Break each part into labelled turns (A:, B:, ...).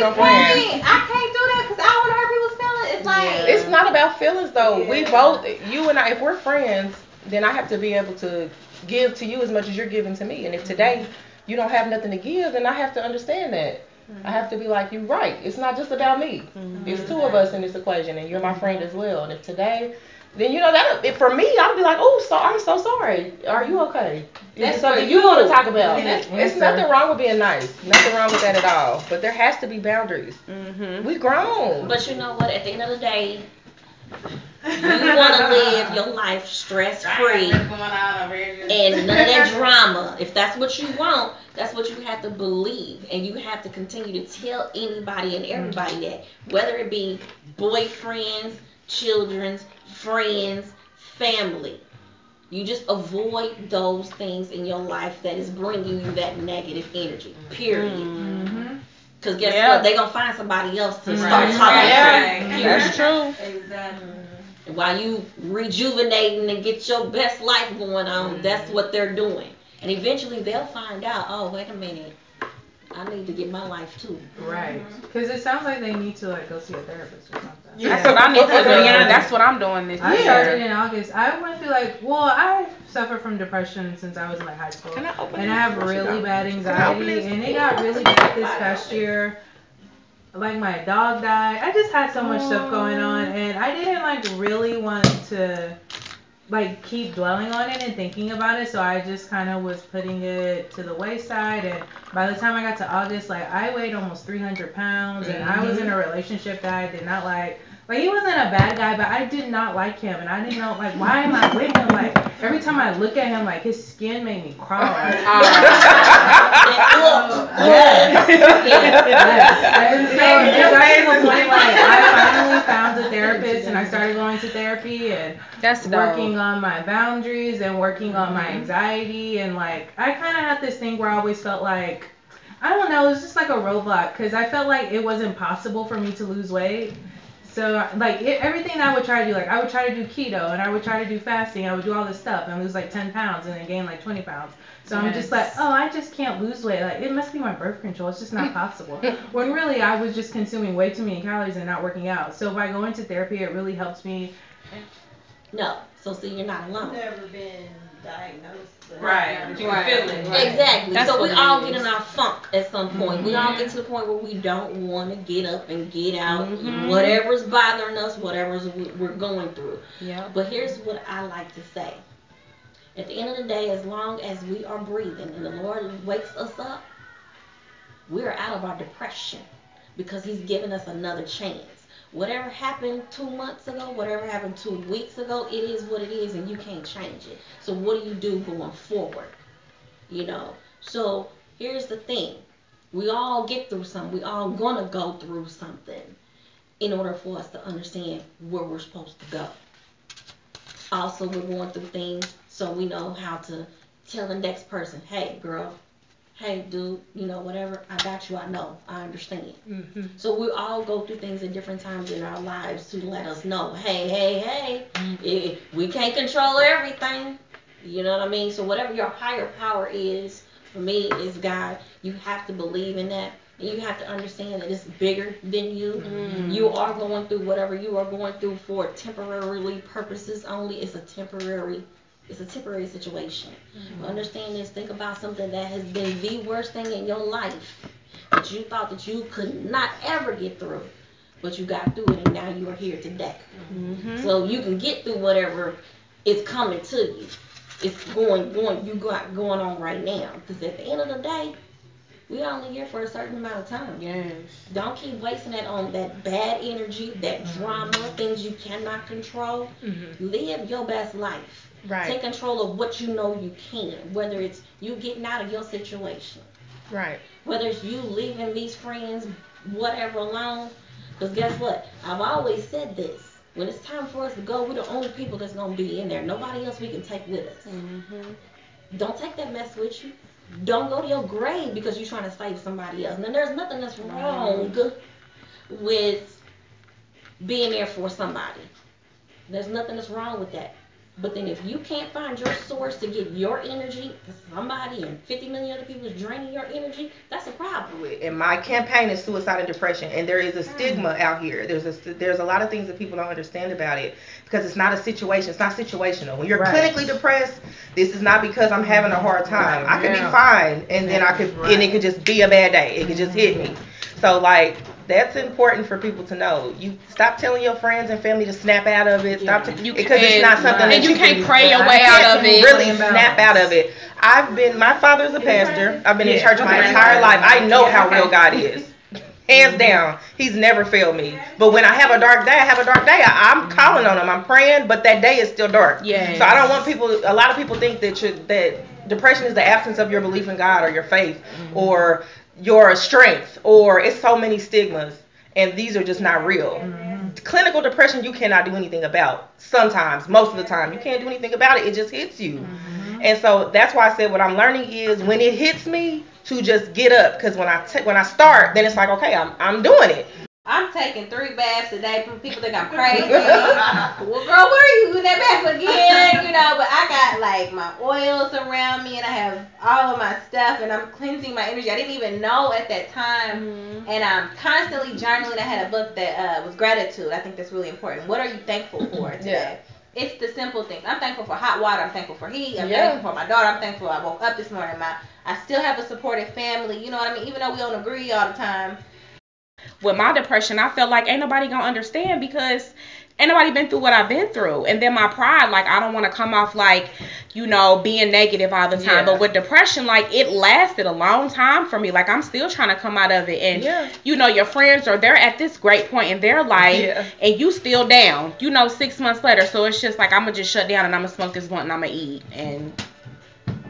A: no friends.
B: I can't do that because I want to hurt people's feelings. It's like
C: Yeah.
A: It's not about feelings though. We both, you and I, if we're friends, then I have to be able to give to you as much as you're giving to me. And if today you don't have nothing to give, then I have to understand that. Mm-hmm. I have to be like, you're right. It's not just about me. It's mm-hmm. two of us in this equation, and you're my friend as well. And if today, then you know that for me, I'd be like, oh, so I'm so sorry. Are you okay? Is
B: That's
A: it something you
B: you.
A: want to talk about?
B: That's
A: It's nothing wrong with being nice. Nothing wrong with that at all. But there has to be boundaries.
C: Mm-hmm.
A: We grown.
D: But you know what? At the end of the day, you want to live your life stress free
B: What's going on over here?
D: and none of that drama. If that's what you want, that's what you have to believe, and you have to continue to tell anybody and everybody that, whether it be boyfriends, children's, friends, family. You just avoid those things in your life that is bringing you that negative energy. Period.
C: Mm-hmm.
D: Because guess
A: Yeah.
D: what? They gonna find somebody else to start
B: Right.
D: talking
B: Right.
D: to.
A: That's true.
B: Exactly.
D: While you rejuvenating and get your best life going on, that's what they're doing. And eventually they'll find out, oh, wait a minute, I need to get my life too.
E: Right. Because it sounds like they need to like go see a therapist or something. Yeah.
C: That's what I need to do. Yeah, that's what I'm doing this
E: I
C: year.
E: started in August. I went through like, well, I suffer from depression since I was in like high school,
A: Can I open
E: and
A: this?
E: I have
A: What
E: really bad
A: Can I open
E: anxiety, and it got really bad this past year. Like my dog died. I just had so much stuff going on, and I didn't like really want to like keep dwelling on it and thinking about it. So I just kind of was putting it to the wayside. And by the time I got to August, like I weighed almost 300 pounds, and I was in a mm-hmm. relationship that I did not like. Like he wasn't a bad guy, but I did not like him, and I didn't know like why am I with him? Like every time I look at him, like his skin made me crawl. And so it got to the point like I finally found a therapist and I started going to therapy and
C: That's dope.
E: working on my boundaries and working on my mm-hmm. anxiety and like I kind of had this thing where I always felt like I don't know, it was just like a roadblock because I felt like it was impossible for me to lose weight. So like it, everything that I would try to do, like I would try to do keto and I would try to do fasting, I would do all this stuff and lose like 10 pounds and then gain like 20 pounds. So I'm just like, oh, I just can't lose weight. Like it must be my birth control. It's just not possible. when really I was just consuming way too many calories and not working out. So by going to therapy, it really helps me.
D: No. So see, you're not alone.
F: Never been diagnosed. But-
B: Right. But you can feel it. Right.
D: Exactly.
C: That's
D: so we all
C: is.
D: get in our funk at some point. We mm-hmm. all get to the point where we don't want to get up and get out. Mm-hmm. Whatever's bothering us, whatever's we- we're going through.
C: Yeah.
D: But here's what I like to say. At the end of the day, as long as we are breathing and the Lord wakes us up, we're out of our depression because He's given us another chance. Whatever happened two months ago, whatever happened two weeks ago, it is what it is and you can't change it. So, what do you do going forward? You know? So, here's the thing we all get through something, we all gonna go through something in order for us to understand where we're supposed to go. Also, we're going through things so we know how to tell the next person, hey, girl, hey, dude, you know, whatever, I got you, I know, I understand.
A: Mm-hmm.
D: So we all go through things at different times in our lives to let us know, hey, hey, hey, eh, we can't control everything. You know what I mean? So whatever your higher power is, for me, is God. You have to believe in that. And you have to understand that it's bigger than you. You are going through whatever you are going through for temporarily purposes only. It's a temporary it's a temporary situation. Mm-hmm. Understand this. Think about something that has been the worst thing in your life that you thought that you could not ever get through, but you got through it and now you are here today. Mm-hmm. So you can get through whatever is coming to you. It's going, going, you got going on right now. Because at the end of the day, we're only here for a certain amount of time.
C: Yes.
D: Don't keep wasting it on that bad energy, that mm-hmm. drama, things you cannot control. Live your best life.
A: Right.
D: Take control of what you know you can, whether it's you getting out of your situation,
A: Right.
D: whether it's you leaving these friends, whatever alone. Because guess what? I've always said this. When it's time for us to go, we're the only people that's going to be in there. Nobody else we can take with us. Mm-hmm. Don't take that mess with you. Don't go to your grave because you're trying to save somebody else. Now, there's nothing that's wrong with being there for somebody. There's nothing that's wrong with that. But then if you can't find your source to get your energy, because somebody and 50 million other people is draining your energy, that's a problem.
A: And my campaign is suicide and depression, and there is a stigma out here. There's a there's a lot of things that people don't understand about it because it's not a situation. It's not situational. When you're
E: Right.
A: clinically depressed, this is not because I'm having a hard time. I could
E: Yeah.
A: be fine, and then I could, and it could just be a bad day. It could just hit me. So like. That's important for people to know. You stop telling your friends and family to snap out of it. Stop
D: Yeah.
A: t-
C: You
A: because it's
C: can't-
A: something that
C: And you can't
A: can-
C: pray your way out of it.
A: really snap out of it. I've been my father's a pastor. I've been in
E: Yeah.
A: church my entire life. I know
E: Yeah,
A: how real God is. Hands down, He's never failed me. But when I have a dark day, I have a dark day. I, I'm calling on Him. I'm praying, but that day is still dark.
C: Yeah.
A: So I don't want people. A lot of people think that you, that depression is the absence of your belief in God or your faith mm-hmm. or your strength or it's so many stigmas, and these are just not real. Mm-hmm. Clinical depression you cannot do anything about. Sometimes most of the time you can't do anything about it. It just hits you. Mm-hmm. And so that's why i said what i'm learning is when it hits me to just get up. Because when i t- when i start then it's like okay i'm, I'm doing it
B: I'm taking three baths a day. People think I'm crazy. well, girl, where are you in that bath again? You know, but I got like my oils around me and I have all of my stuff and I'm cleansing my energy. I didn't even know at that time. And I'm constantly journaling. I had a book that uh, was gratitude. I think that's really important. What are you thankful for today? It's the simple things. I'm thankful for hot water. I'm thankful for heat. I'm
A: Yeah.
B: thankful for my daughter. I'm thankful I woke up this morning. My I still have a supportive family. You know what I mean? Even though we don't agree all the time.
C: With my depression, I felt like ain't nobody gonna understand because ain't nobody been through what I've been through. And then my pride, like I don't want to come off like, you know, being negative all the time.
A: Yeah.
C: But with depression, like it lasted a long time for me. Like I'm still trying to come out of it. And
A: Yeah.
C: you know, your friends are they're at this great point in their life,
A: Yeah.
C: and you still down. You know, six months later. So it's just like I'm gonna just shut down and I'm gonna smoke this blunt and I'm gonna eat and.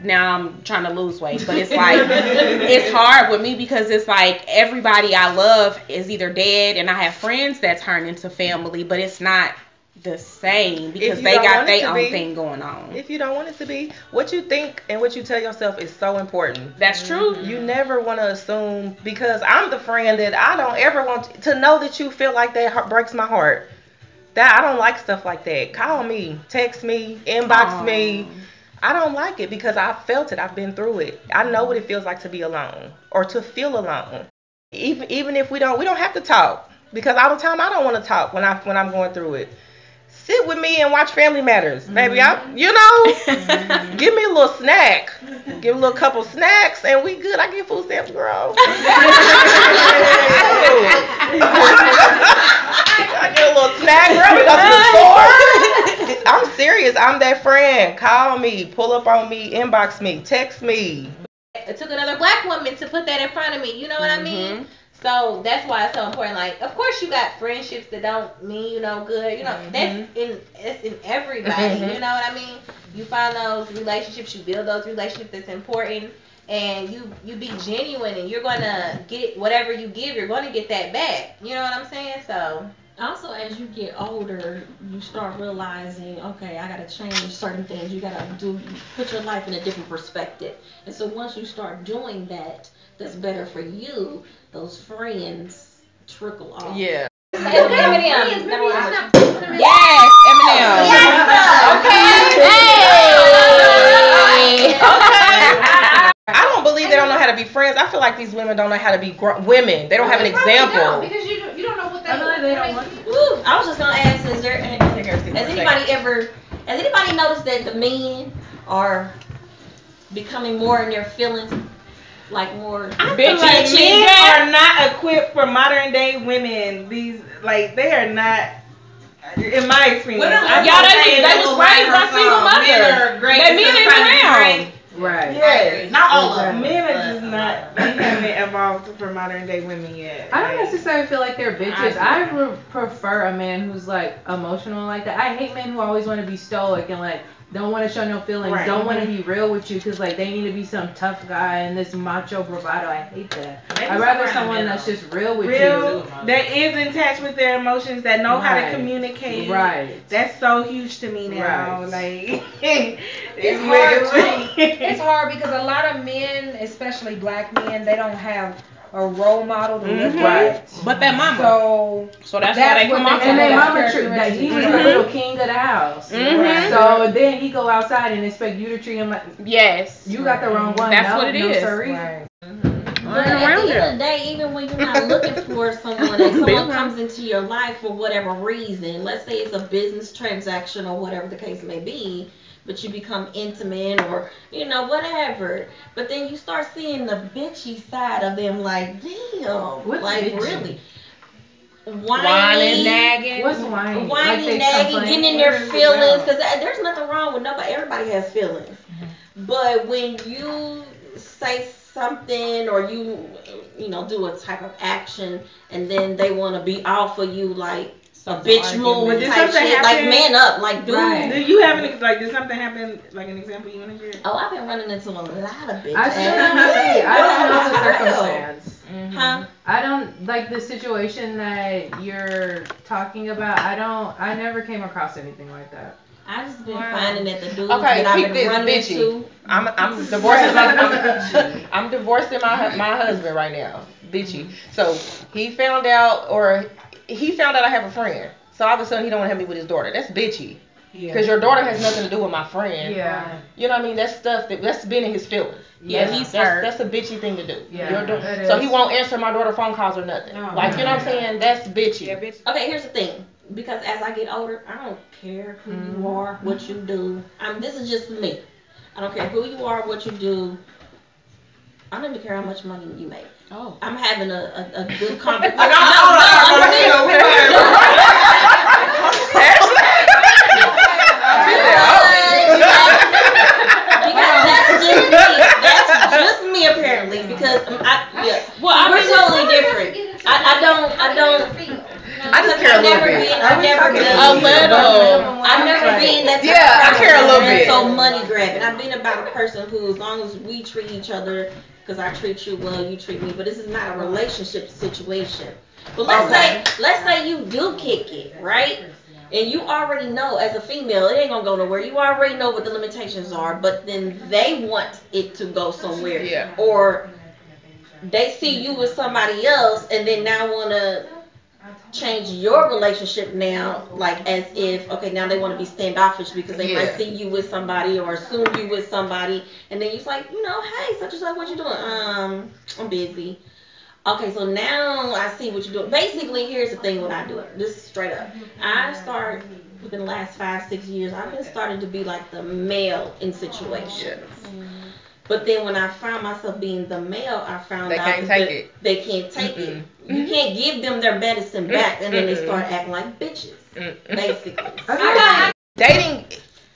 C: Now I'm trying to lose weight, but it's like it's hard with me because it's like everybody I love is either dead and I have friends that turn into family, but it's not the same because they got their own
A: be.
C: thing going on.
A: if you don't want it to be what you think and what you tell yourself is so important
C: That's true.
A: You never want to assume because I'm the friend that I don't ever want to know that you feel like that heart- breaks my heart. That I don't like stuff like that. Call me, text me, inbox me. I don't like it because I felt it. I've been through it. I know what it feels like to be alone or to feel alone. Even even if we don't we don't have to talk because all the time I don't want to talk when I when I'm going through it. Sit with me and watch Family Matters, baby. Mm-hmm. I you know, mm-hmm. give me a little snack, give a little couple snacks, and we good. I get food stamps, girl. I get a little snack, girl. We go to the store. I'm serious. I'm that friend. Call me, pull up on me, inbox me, text me.
B: It took another black woman to put that in front of me. You know what I mean? So that's why it's so important. Like, of course, you got friendships that don't mean you no good. You know, that's in it's in everybody.
A: Mhm.
B: You know what I mean? You find those relationships, you build those relationships that's important, and you you be genuine, and you're gonna get whatever you give. You're gonna get that back. You know what I'm saying? So
D: Also, as you get older, you start realizing, okay, I gotta change certain things. You gotta do, put your life in a different perspective. And so once you start doing that, that's better for you. Those friends trickle off.
A: Yeah.
B: Eminem, number one.
C: Yes, Eminem.
A: I don't believe they don't know how to be friends. I feel like these women don't know how to be gr- women. They don't have an example.
F: Because you don't, you don't know what they
E: I feel like they don't want
D: Ooh, I was just gonna ask, is there, has anybody ever, has anybody noticed that the men are becoming more in their feelings, like more
G: I feel
C: Bitchy
G: like
C: and
G: men
C: cheating.
G: are not equipped for modern day women. These like they are not. In my experience,
B: Women-
G: I
C: Y'all,
G: can't
C: they, they was raised by single
G: fall.
C: mothers.
G: Men are great.
C: They men
G: Still
C: ain't
G: trying
C: around.
G: great.
E: Right.
G: Yes.
F: Not all of them.
G: Men are just not.
F: lot.
G: They haven't evolved for modern day women yet.
E: I don't
G: Like,
E: necessarily feel like they're bitches.
G: I
E: I, re- prefer a man who's like emotional like that. I hate men who always want to be stoic and like don't want to show no feelings,
G: Right.
E: don't want to be real with you because like they need to be some tough guy and this macho bravado. I hate that. I'd rather
F: somewhere in the
E: someone that's just real with
G: real
F: you.
G: that is in touch with their emotions that know how to communicate.
E: Right.
G: That's so huge to me now.
E: Right.
G: Like
F: It's hard too. It's hard because a lot of men, especially black men, they don't have
H: a role model to live
C: Mhm.
E: Right.
C: But that mama.
H: So
C: So that's,
H: That's
C: why they
H: what
C: come
H: they-
C: off
E: And
C: like
E: then
H: That's
C: that.
E: mama treat that he was the
C: Mhm.
E: little king of the house.
C: Mhm.
E: So then he go outside and expect you to treat him like
C: Yes.
E: you got the wrong one.
C: That's
E: no,
C: what it
E: no,
C: is.
E: Sorry.
H: right.
D: But at the end of the day, even when you're not looking for someone and someone comes into your life for whatever reason, let's say it's a business transaction or whatever the case may be, but you become intimate or, you know, whatever. But then you start seeing the bitchy side of them like, damn,
E: What's
D: like
E: bitchy?
D: really.
H: Whining,
D: Whining,
H: nagging.
E: What's whining? Like
D: whining,
E: they
D: nagging,
E: complain?
D: getting in their
E: What is it
D: feelings,
E: about?
D: because uh, there's nothing wrong with nobody. Everybody has feelings. Mm-hmm. But when you say something or you, you know, do a type of action, and then they want to be off of you like a bitch move
G: But did
D: type
G: something
D: shit, like man up, like dude.
E: Right.
G: Do you have any like? Did something happen? Like an example you want to share?
D: Oh, I've been running into a lot of bitches.
E: I still don't know. I don't know the circumstance. Mm-hmm.
D: Huh?
E: I don't like the situation that you're talking about. I don't. I never came across anything like that.
D: I just been
A: Wow.
D: finding that the dudes
A: Okay,
D: that I've
A: peep
D: been
A: this,
D: running
A: bitchy.
D: into.
A: I'm I'm divorcing my I'm, I'm divorcing my my husband right now, bitchy. So he found out, or he found out I have a friend. So all of a sudden he don't want to have me with his daughter. That's bitchy. Because your daughter has nothing to do with my friend.
E: Yeah.
A: You know what I mean? That's stuff that that's been in his feelings.
C: Yeah,
A: That's-
C: he's
A: that's,
C: hurt.
A: That's a bitchy thing to do.
E: Yeah,
A: Your da- so he won't answer my daughter phone calls or nothing.
H: Oh,
A: like you know what I'm saying? That's bitchy.
H: Yeah, bitch.
D: Okay, here's the thing. Because as I get older, I don't care who you are, what you do. Um, this is just me. I don't care who you are, what you do. I don't even care how much money you make.
C: Oh.
D: I'm having a, a, a good conversation.
G: Like,
D: no,
G: I'm-
D: no,
G: I'm-
D: I'm
G: I'm-
D: serious. Because that's just me. That's just me apparently. Because um, I, yeah.
C: Well, I
D: we're totally different. I, I don't, I don't.
A: I just care a
D: I've
A: little bit.
D: Been, I've never been.
C: A little.
D: I've never been that.
A: Yeah, I care a little bit.
D: So money grabbing. I've been about a person who, as long as we treat each other, because I treat you well, you treat me. But this is not a relationship situation. But let's
A: Okay.
D: say, let's say you do kick it, right? And you already know as a female, it ain't gonna go nowhere. You already know what the limitations are, but then they want it to go somewhere.
A: Yeah.
D: Or they see you with somebody else and then now wanna change your relationship now, like as if okay now they want to be standoffish because they
A: Yeah.
D: might see you with somebody or assume you with somebody, and then you're like, you know, hey, such and such, what you doing? Um, I'm busy. Okay, so now I see what you're doing. Basically, here's the thing: what I do, this is straight up. I start within the last five, six years. I've been starting to be like the male in situations. But then when I found myself being the male, I found
A: They
D: out
A: can't
D: that
A: take it.
D: They can't take it.
A: Mm-mm.
D: You can't give them their medicine back, and then they
A: Mm-mm.
D: start acting like bitches.
A: Mm-mm.
D: Basically.
A: Dating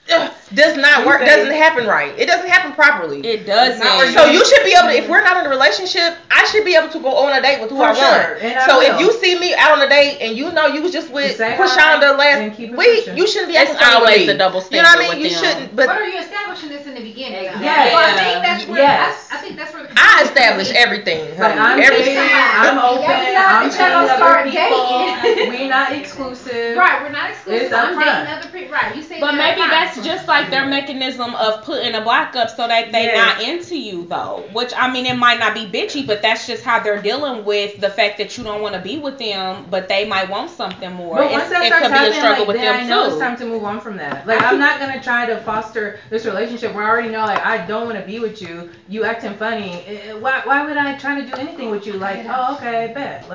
A: ugh, does not work. Doesn't happen right. It doesn't happen properly.
C: It doesn't.
A: So you should be able to, if we're not in a relationship, I should be able to go on a date with who
E: For
A: I
E: sure,
A: want.
E: and
A: So
E: will.
A: if you see me out on a date and you know you was just with
E: Say hi
A: Prashonda last week, you shouldn't be
C: It's
A: acting
C: always
A: me.
C: the double
A: You know what I mean? You
C: them.
A: shouldn't.
F: But
A: But
F: are you establishing this in the beginning? though?
E: Yes.
F: So I think that's where
E: Yes.
F: I, I think that's where the
A: I establish everything.
E: Like
A: honey.
E: I'm
A: Every-
E: dating, I'm open,
F: Yeah, it's not
E: I'm
F: that y'all
E: seeing other
F: start dating.
E: We're not exclusive.
F: Right, we're not exclusive. I'm dating other people. Right, you say
C: But maybe that's just like their mechanism of putting a block up so that they
G: Yes.
C: not into you though. Which I mean it might not be bitchy, but that's just how they're dealing with the fact that you don't want to be with them, but they might want something more.
E: But
C: It's-
E: once that
C: it
E: starts
C: could be a
E: happening,
C: struggle
E: like,
C: with
E: then I know
C: too.
E: it's time to move on from that. Like I'm not gonna try to foster this relationship where I already know like I don't want to be with you. You acting funny. Eh, eh, Why? Why would I try to do anything with you? Like, oh, okay, bet. Like,
F: Everybody, when you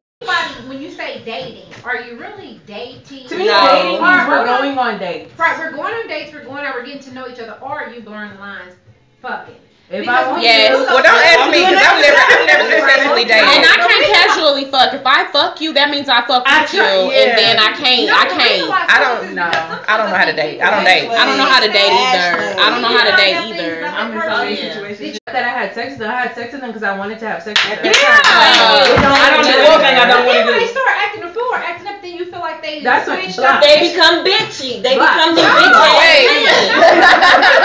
F: say dating, are you really dating?
E: to me,
C: No.
E: dating means we're
F: we're
E: going on dates.
F: Right, we're going on dates, we're going out, we're getting to know each other, or are you blurring the lines, fucking?
E: If
F: Because
E: I want
C: Yes.
E: to,
A: Well, don't ask me because I've never, I've never successfully dated.
C: And I can't casually fuck. If I fuck you, that means I fuck
G: I
C: with you,
G: try-
C: and then I can't.
F: No,
C: I can't.
A: I don't
F: this
E: know.
A: I don't know how to date. I don't date.
C: I don't know how to date either. I don't know how to date either.
G: I'm in so many situations.
E: that I had sex with them, I had sex with them because I wanted to have sex with them.
C: Yeah.
G: I don't do one thing I don't want to
F: when they start acting a fool or acting up, then you feel like they
E: That's what-
F: switched
E: block.
F: up.
D: They become bitchy. They
E: But-
D: become the
E: No,
D: bitch ass
A: wait.
D: men.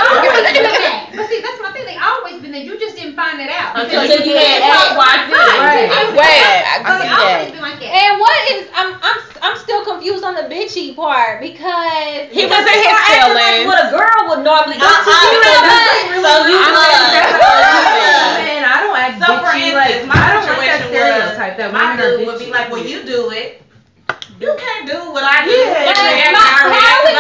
F: always been that. But see, that's my thing. They always been that. You just didn't find it out.
C: Until
F: Because
C: you had X, Y, Z.
E: Right.
A: Wait, I
F: They
A: can see
F: always
A: that.
F: been like that.
B: And what is I'm I'm I'm still confused on the bitchy part because
C: He was in
D: you
C: his
D: are acting like. What a girl would normally do to
B: Uh-uh,
D: you.
B: you
D: So
B: what?
D: you- So you love.
C: not-
D: So you love.
E: Man, I don't act
G: So for
E: bitchy.
G: instance,
E: like
G: my
E: I don't like that
G: situation was-
E: her
D: dude would be like, well, you do it. You can't do what I do.
G: Yeah.
F: But
B: But
F: how
B: how
F: we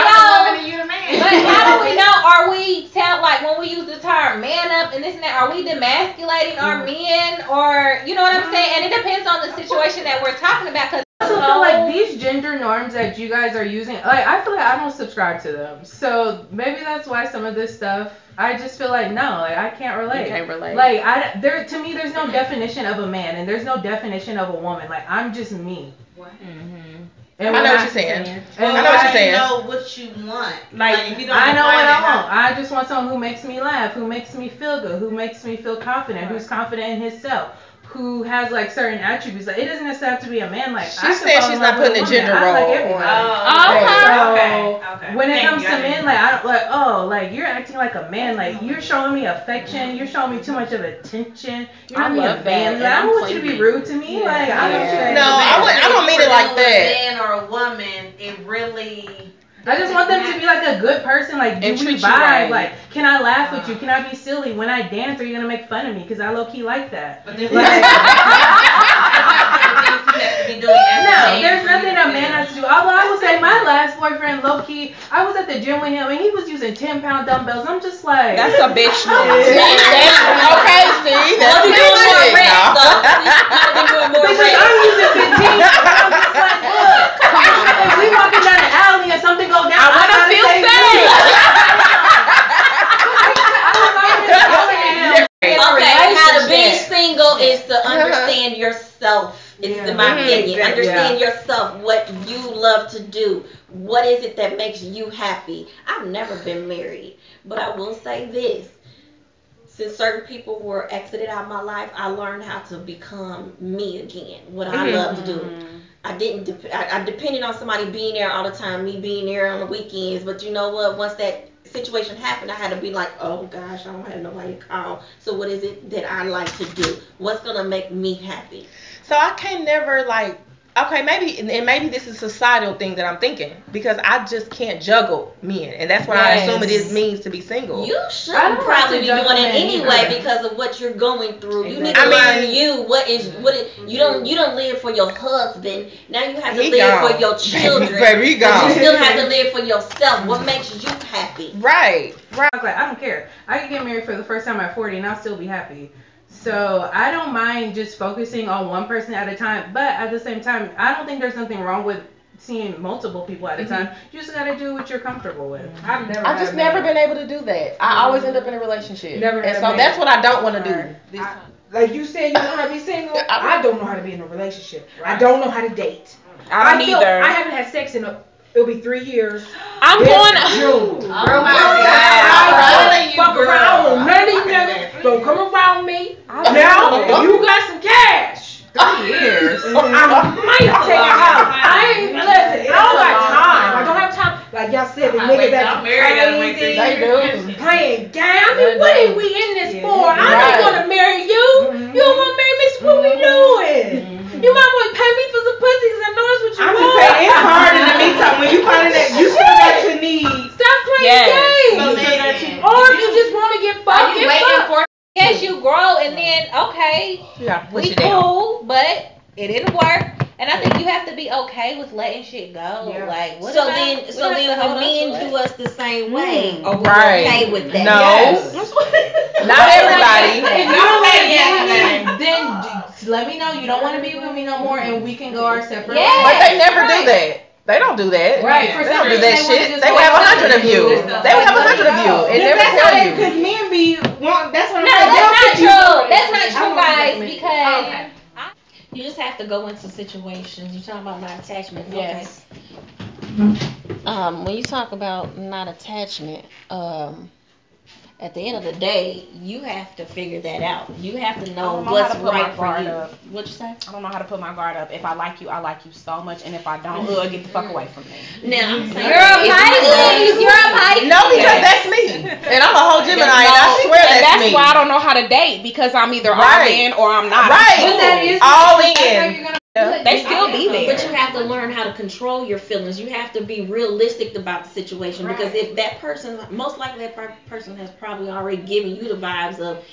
B: how do we know? Are we tell like when we use the term man up and this and that? Are we demasculating our mm-hmm. men, or you know what I'm saying? And it depends on the situation that we're talking about. Cause
E: I also feel like these gender norms that you guys are using, like I feel like I don't subscribe to them. So maybe that's why some of this stuff, I just feel like no, like I can't relate.
C: You can't relate.
E: Like I, there to me, there's no definition of a man, and there's no definition of a woman. Like I'm just me. Mm-hmm. And
A: I know what you're saying.
E: and
A: I know what you're
D: I
A: saying.
D: know what you want.
G: Like,
D: Like, if you don't
E: I know what I want. I just want someone who makes me laugh, who makes me feel good, who makes me feel confident, who's confident in himself, who has like certain attributes. Like it doesn't necessarily have to be a man. Like
A: She
E: I could
A: said she's not putting a
E: woman.
A: gender
E: I like
A: role
E: everybody.
A: on.
B: Oh, oh, okay.
E: So
D: okay, okay.
E: when it
D: Thank
E: comes
D: you,
E: to men,
D: didn't-
E: like I don't like oh like you're acting like a man, like you're showing me affection, you're showing me too much of attention. You're
C: I
E: not being
C: love
E: a
C: that,
E: man. Like, I don't want you to be rude to me. Like I don't
C: Yeah.
A: No, I wouldn't- I don't mean it like that.
D: A man or a woman, it really.
E: I just want them to be like a good person. Like, do
C: And
E: we vibe?
C: right.
E: Like, can I laugh with you? Uh-huh. Can I be silly when I dance? Are you gonna make fun of me? Because I low key like that.
D: But then
E: Like-
D: be doing as a
E: No, there's nothing a man has to do. Although I will say my last boyfriend, low key, I was at the gym with him and he was using 10 pound dumbbells. I'm just like,
C: That's a bitch move.
A: Okay, see, that's
D: Well, you doing more
A: bitch
D: reps, though. You doing more
E: because. I'm using 15. I'm just like, look, if we walking down the alley and something go down,
C: I wanna
E: gotta
C: feel
E: say
C: safe.
E: I
D: Okay,
E: don't mind
D: how to be
E: relationship.
D: single is to understand yourself. It's
E: Yeah.
D: in my
A: Mhm.
D: opinion.
E: Exactly.
D: Understand yourself, what you love to do. What is it that makes you happy? I've never been married, but I will say this. Since certain people were exited out of my life, I learned how to become me again. What I
A: Mhm.
D: love to do. I didn't. Dep- I, I depended on somebody being there all the time, me being there on the weekends. But you know what? Once that situation happened, I had to be like, oh gosh, I don't have nobody to call. So what is it that I like to do? What's gonna make me happy?
A: So I can never like okay, maybe and maybe this is a societal thing that I'm thinking because I just can't juggle men, and that's what I assume it is means to be single.
D: You
E: I
D: should probably be doing it anyway
E: either.
D: because of what you're going through. You need to
A: I
D: learn
A: mean-
D: you. What is what is you don't you don't live for your husband. Now you have to live
A: gone.
D: for your children.
A: Baby, he
D: but you still have to live for yourself. What makes you happy?
A: Right, right.
E: I was like, I don't care. I could get married for the first time at 40 and I'll still be happy. So I don't mind just focusing on one person at a time. But at the same time, I don't think there's nothing wrong with seeing multiple people at a time. Mm-hmm. You just gotta do what you're comfortable with.
F: I've never.
A: I've just never
F: man.
A: been able to do that. I mm-hmm. always end up in a relationship,
F: Never
A: and so that's what I don't want to do. This
F: I- Like you said, you know how to be single.
A: I-
F: I don't know how to be in a relationship. I don't know how to date.
C: I don't
F: feel-
C: either.
F: I haven't had sex in a. It'll be three years.
C: I'm
F: This
C: going.
F: June.
D: Oh
F: Girl,
D: my
F: I-
D: God.
F: I-
D: I'm
F: I-
D: telling you,
F: fuck
D: girl.
F: around. None of these niggas don't come around me. Now, you got some cash,
E: Three years.
F: I might take a house. I ain't listen. I don't got time. I don't have time. Like y'all said, the niggas that's crazy.
A: They do.
F: playing games. I mean, what are we in this for? I
A: Right.
F: don't want to marry you. Mm-hmm. You don't want to marry me, so what we mm-hmm. doing? Mm-hmm. You might want to pay me for some pussy because I know that's what you
G: I'm
F: want.
G: just saying it's hard in the meantime when you find that you still got your needs.
F: Stop playing
C: Yes.
F: games.
D: So
F: or if you just want to get
B: Are
F: fucked,
B: you
F: get
B: waiting
F: fucked.
B: for as you grow and then okay,
A: Yeah,
B: we
A: put down.
B: cool, but it didn't work. And I think you have to be okay with letting shit go.
F: Yeah.
B: Like what
D: So
B: about-
D: then,
B: we
D: so then
B: to
D: when men do us the same way,
A: Mm,
D: are we
A: right.
D: okay with that?
A: No.
F: Yes.
A: Not everybody.
E: If you
D: Don't
E: don't
D: say
E: want to
D: yes,
E: be with me, then let me know you don't want to be with me no more, and we can go our separate
B: Yeah.
A: But they never do that. They don't do that.
E: Right. For
A: They
E: some
A: don't do that
E: they
A: shit. They
E: go
A: will have a hundred of you. They
E: this
A: will have a hundred of you and
G: Then
A: never
G: that's
A: tell
G: how
A: you.
G: Because men be That's what I'm
B: No,
G: saying.
B: that's
G: They'll
B: not true. That's not true, guys. Because
F: Okay.
D: You just have to go into situations. You're talking about not attachment.
C: Yes.
D: Um, when you talk about not attachment, um, at the end of the day, you have to figure that out. You have to know
C: know
D: what's
C: to
D: right for
C: guard
D: you.
C: up.
D: What you say?
C: I don't know how to put my guard up. If I like you, I like you so much, and if I don't, mm-hmm. ugh, get the fuck away from me. Mm-hmm.
D: Now I'm saying
B: you're a Pisces, you're a Pisces.
A: No, because that's me. And I'm a whole Gemini, and I swear
C: and
A: that's,
C: that's
A: me.
C: why I don't know how to date because I'm either all in or I'm not.
A: Right.
E: But that is
A: All in.
E: You're
C: They still be there.
D: But you have to learn how to control your feelings. You have to be realistic about the situation because if that person, most likely that person has probably already given you the vibes of,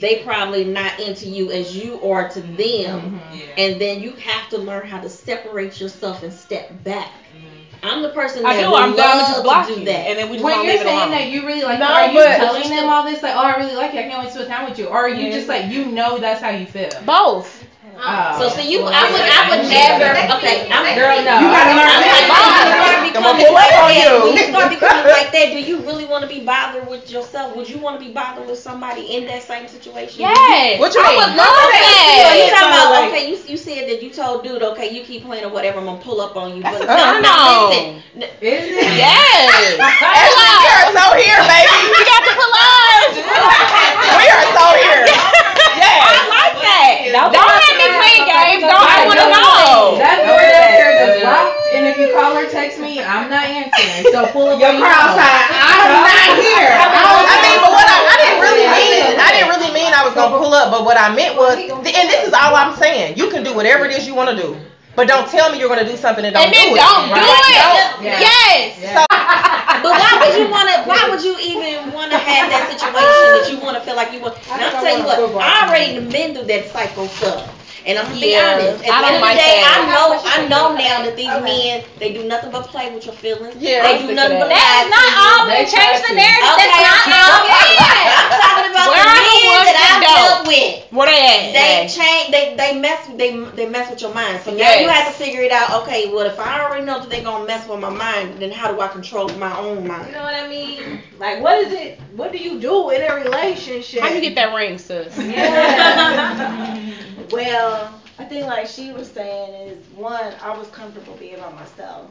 D: they probably not into you as you are to them, mm-hmm. and then you have to learn how to separate yourself and step back. Mm-hmm. I'm the person that
C: I do. I'm down to block
D: to do
C: you,
D: that.
C: and then we just
E: When
C: don't
E: you're saying
C: alone.
E: that you really like,
A: No,
E: are you telling them all this like, oh, I really like you, I can't wait to spend time with you, or are you just like, you know, that's how you feel?
C: Both.
E: Oh.
D: So see, you, I would, I would never. Okay, I'm
E: Girl, no.
A: You gotta learn
D: I'm like,
A: Come
D: when you start becoming like that,
A: you.
D: when you start becoming like that, do you really want to be bothered with yourself? Would you want to be bothered with somebody in that same situation?
C: Yes.
A: What you
C: I
A: mean?
C: would love
D: So you
C: that.
D: talking about
G: like-
D: okay? You, you said that you told dude okay you keep playing or whatever I'm gonna pull up on you but
A: That's
D: no, no, listen
E: Is it?
C: Yes.
A: Ashley, we are so here, baby.
C: You got the collage.
A: We are so here. yes.
C: I like that.
H: Don't
C: Don't let me play games. Don't I want to know.
E: That door down there is locked, and if you call or text me, I'm not answering. So pull up
G: Your
E: on
G: crowd
E: phone.
G: I'm not here.
A: I mean, but what I, I didn't really mean, I didn't really mean I was gonna pull up, but what I meant was, and this is all I'm saying, you can do whatever it is you wanna do. But don't tell me you're gonna do something and don't
C: And then
A: do it.
C: don't do
A: Right?
C: it.
E: Yeah.
C: Yes.
A: So,
D: but why would you want to why would you even want to have that situation that you want to feel like you want and I'll tell you what I already been through that cycle stuff and I'm gonna be
C: Yeah,
D: honest at
C: I
D: the
C: don't
D: end of the day
C: that.
D: I know I know now that these men they do nothing but play with your feelings
A: Yeah,
D: they
A: I'm
D: do nothing but
A: that.
D: lie to you.
C: always change the narrative.
D: Okay, I'm, okay. I'm talking about the men that
C: that
D: I've dealt with.
C: What are they at?
D: They
C: They-
D: change. They they mess. They they mess with your mind. So now you have to figure it out. Okay, well if I already know that they're gonna mess with my mind, then how do I control my own mind?
F: You know what I mean? Like, what is it? What do you do in a relationship?
C: How you get that ring, sis?
F: Yeah. well, I think like she was saying is one, I was comfortable being by myself,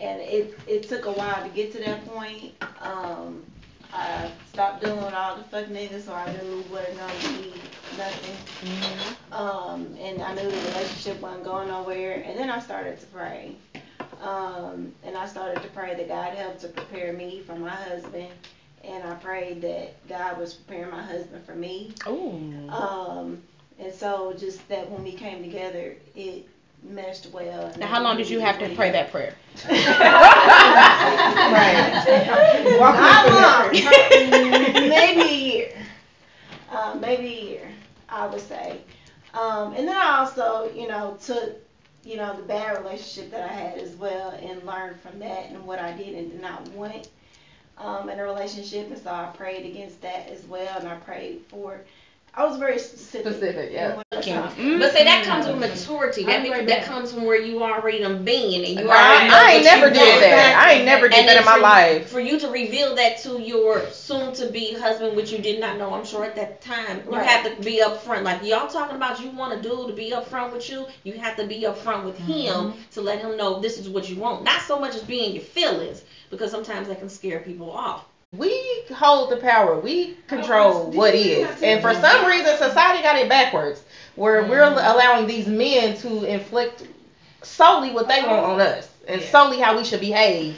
F: and it it took a while to get to that point. Um, I stopped doing all the fuck niggas, so I knew what it gonna be nothing. Um, and I knew the relationship wasn't going nowhere, and then I started to pray. Um, and I started to pray that God helped to prepare me for my husband, and I prayed that God was preparing my husband for me.
C: Ooh.
F: Um, and so just that when we came together, it meshed well. and
C: Now, how long did you have to pray that prayer? right.
F: Not long. maybe a year. Um, maybe a year, I would say. Um, and then I also, you know, took, you know, the bad relationship that I had as well and learned from that and what I did and did not want um, in a relationship. And so I prayed against that as well and I prayed for I was very specific.
A: Specific, yeah.
F: in what I was
C: Yeah.
F: trying to
D: But say that comes with mm. maturity. That
E: I'll right
D: that comes from where you already done been and you
A: I,
D: already know
A: I ain't never did
D: want.
A: that. I ain't never did
D: And
A: that in my
D: for-
A: life.
D: For you to reveal that to your soon to be husband, which you did not know, I'm sure at that time, you
F: Right.
D: have to be upfront. Like y'all talking about you want a dude to be upfront with you, you have to be upfront with mm-hmm. him to let him know this is what you want. Not so much as being your feelings, because sometimes that can scare people off.
A: We hold the power. We control what is. And for some reason, society got it backwards, where we're allowing these men to inflict solely what they want on us and solely how we should behave.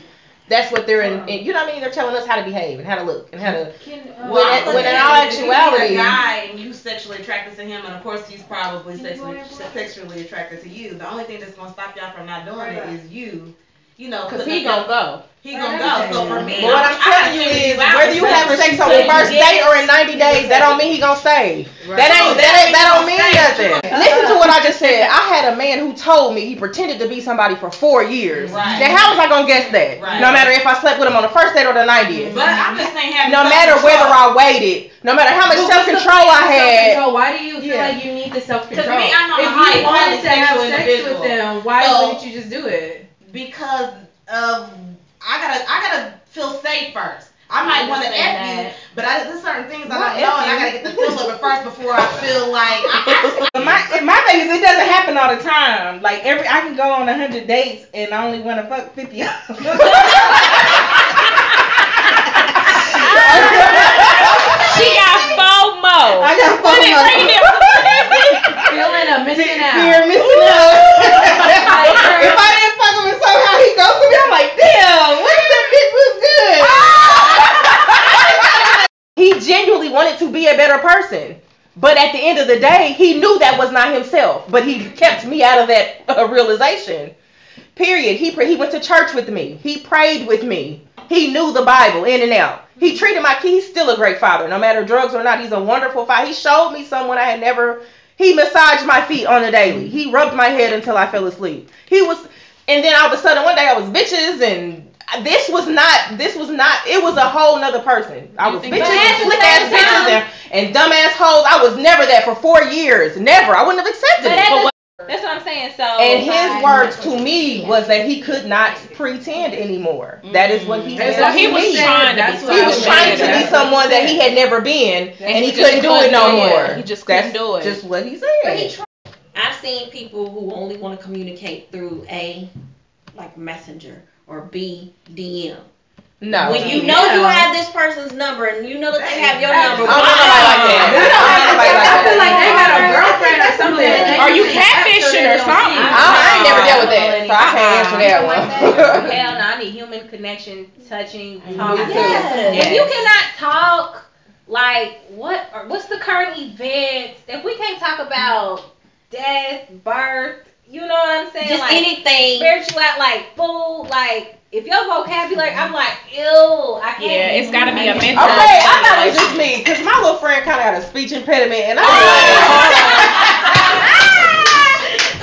A: That's what they're in, in. You know what I mean? They're telling us how to behave and how to look and how to.
E: Can, uh,
A: When, it- when in all actuality,
G: a guy and you sexually attracted to him, and of course he's probably sexually sexually attracted to you. The only thing that's gonna stop y'all from not doing it is you. You know,
C: Cause he gonna go.
G: he gonna go. So for me,
A: But what I'm
G: I- I
A: telling you is, whether you have sex on the first date or in 90 days, that don't mean he gonna stay. That ain't that ain't that don't mean nothing. Listen to what I just said. I had a man who told me he pretended to be somebody for four years.
G: Right.
A: Now how was I gonna guess that?
G: Right.
A: No matter if I slept with him on the first date or the 90th.
G: But I'm just saying,
A: No matter whether I waited, no matter how much
E: But
A: self control I had.
E: self-control? Why do you feel
A: Yeah.
E: like you need the self control?
G: Because me, I'm on a
E: If you wanted to have sex
G: individual.
E: with them, why
G: So-
E: wouldn't you just do it?
G: Because of I gotta I gotta feel safe first. I might want to F you, but I, there's certain things I
A: Not
G: don't know, and I gotta get the feel of it first before I feel like. I, I, my my thing is, it doesn't happen all the time. Like every, I can go on a hundred dates and I only want to fuck fifty. of them.
C: She got FOMO.
G: I got
C: Put it, bring it.
E: Feeling a missing out.
G: Fear of missing out. if I didn't fuck him and to I'm like, damn, what if that bitch was good?
A: He genuinely wanted to be a better person. But at the end of the day, he knew that was not himself. But he kept me out of that uh, realization. Period. He he went to church with me. He prayed with me. He knew the Bible in and out. He treated my kid. He's still a great father, no matter drugs or not. He's a wonderful father. He showed me someone I had never. He massaged my feet on a daily. He rubbed my head until I fell asleep. He was, and then all of a sudden one day I was bitches and. This was not. This was not. It was a whole nother person. I was
C: think-
A: bitches and
B: at the
A: slick ass bitches and, and dumb ass hoes. I was never that for four years. Never. I wouldn't have accepted
B: But
A: it. But
B: the, that's what I'm saying. So
A: and his words to me was that he could not pretend anymore. That is what he
E: That's
A: said
E: what
C: he was
A: me.
C: trying to
E: That's
C: be
E: what
A: He
E: I
A: was
E: was
A: trying to be
E: That's
A: someone that he had never been, and, he, couldn't, do it no more.
C: He just couldn't
A: That's
C: do it.
A: Just what he
D: But he
A: said.
D: Tried. I've seen people who only want to communicate through a like messenger or B DM.
A: No.
D: when you know you have this person's number and you know that they have your number.
A: I don't know nobody.
E: You don't have to
A: Nobody
E: think-
A: like
E: I feel like they got a girlfriend or something. that
C: Are you
E: can
C: catfishing or something?
A: I, I ain't never dealt with that, so I can't answer that uh-uh.
B: Like
A: one.
B: that? Hell no, I need human connection, touching, talking.
D: Yes.
B: If you cannot talk, like what? Or what's the current events? If we can't talk about death, birth, you know what I'm saying?
D: Just
B: like
D: anything.
B: spiritual, like food, like. If your vocabulary, I'm like, ew, I can't.
C: Yeah, it's gotta be a mental.
A: Okay, I thought it was just me, cause my little friend kind of had a speech impediment, and I was like,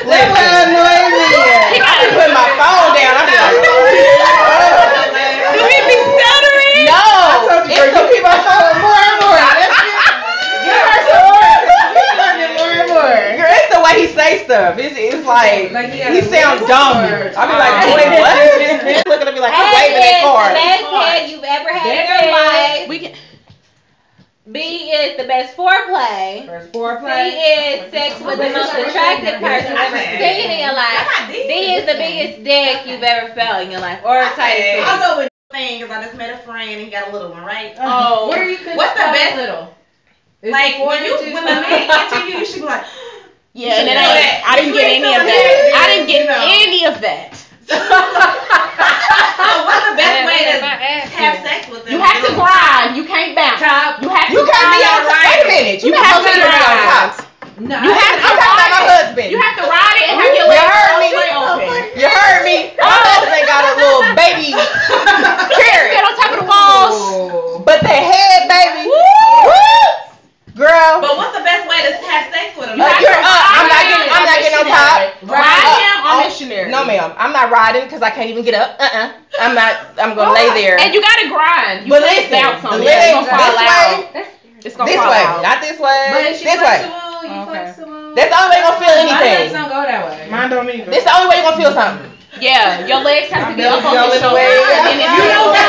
A: "That's what annoyed me." I be putting my phone down. I be like,
C: Do we be stuttering?
A: "No, it's the people phone more and more." That's You heard some more. You learning more and more. Girl, it's the way he say stuff. It's, it's like,
E: Like he
A: he sounds dumb.
E: words.
A: I be like. "Boy, what?" Looking at me like, "I'm waving that
B: is
A: card."
B: the best head you've ever had in your life.
C: We can.
B: B is the best foreplay.
G: First
B: C
G: foreplay.
B: is sex with the most attractive person you've ever seen in your life. D is the biggest dick you've ever felt in your life. Or tight.
I: I'll go with thing because I just met a friend and he got a little one, right?
C: Oh.
E: Where you
I: What's the best-
E: little? Is
I: like
E: it
I: when you when the man answer you, you should be like,
C: Yeah, and it
I: You know
C: ain't.
I: that.
C: I didn't get any of that. I didn't get any of that.
I: so what's the best way to have sex with them?
C: You have to grind. You can't bounce. You have to.
A: You can't be on top. Wait a minute. You,
C: You
A: have
C: have
A: to
C: to
A: on
C: grind.
A: top.
E: No,
C: You
E: I-
C: have
A: I'm
C: to
A: talking about my husband.
C: You have to ride it and have your
A: You
C: legs
A: heard me.
C: open.
A: You heard me. My oh. husband got a little baby carrot,
C: Get on top of the walls.
A: but the head, baby. Woo! Girl.
I: But what's the best way to have sex with them?
A: Uh, you're up. I'm not getting. I'm not getting on top.
C: Ride him on missionary.
A: No, ma'am. I'm not riding because I can't even get up. Uh, uh I'm not. I'm gonna lay there.
C: And you gotta grind. You
A: But
C: can't
A: listen,
C: bounce on
A: the
C: it. It's
A: legs
C: gonna fall
A: this
C: out.
A: way,
C: It's gonna
A: this way,
C: out.
A: not this way.
E: But she
A: This way.
E: you
C: Okay.
E: flexible.
A: That's the only way you're gonna feel
E: My legs
A: anything.
E: don't go that way.
G: Mine don't either.
A: This the only way you're gonna feel something.
C: Yeah, your legs have to be up on
A: Y'all
C: the shoulder.
A: way.
C: And if
I: You
C: you
I: know
C: know
I: that's
C: that,
I: my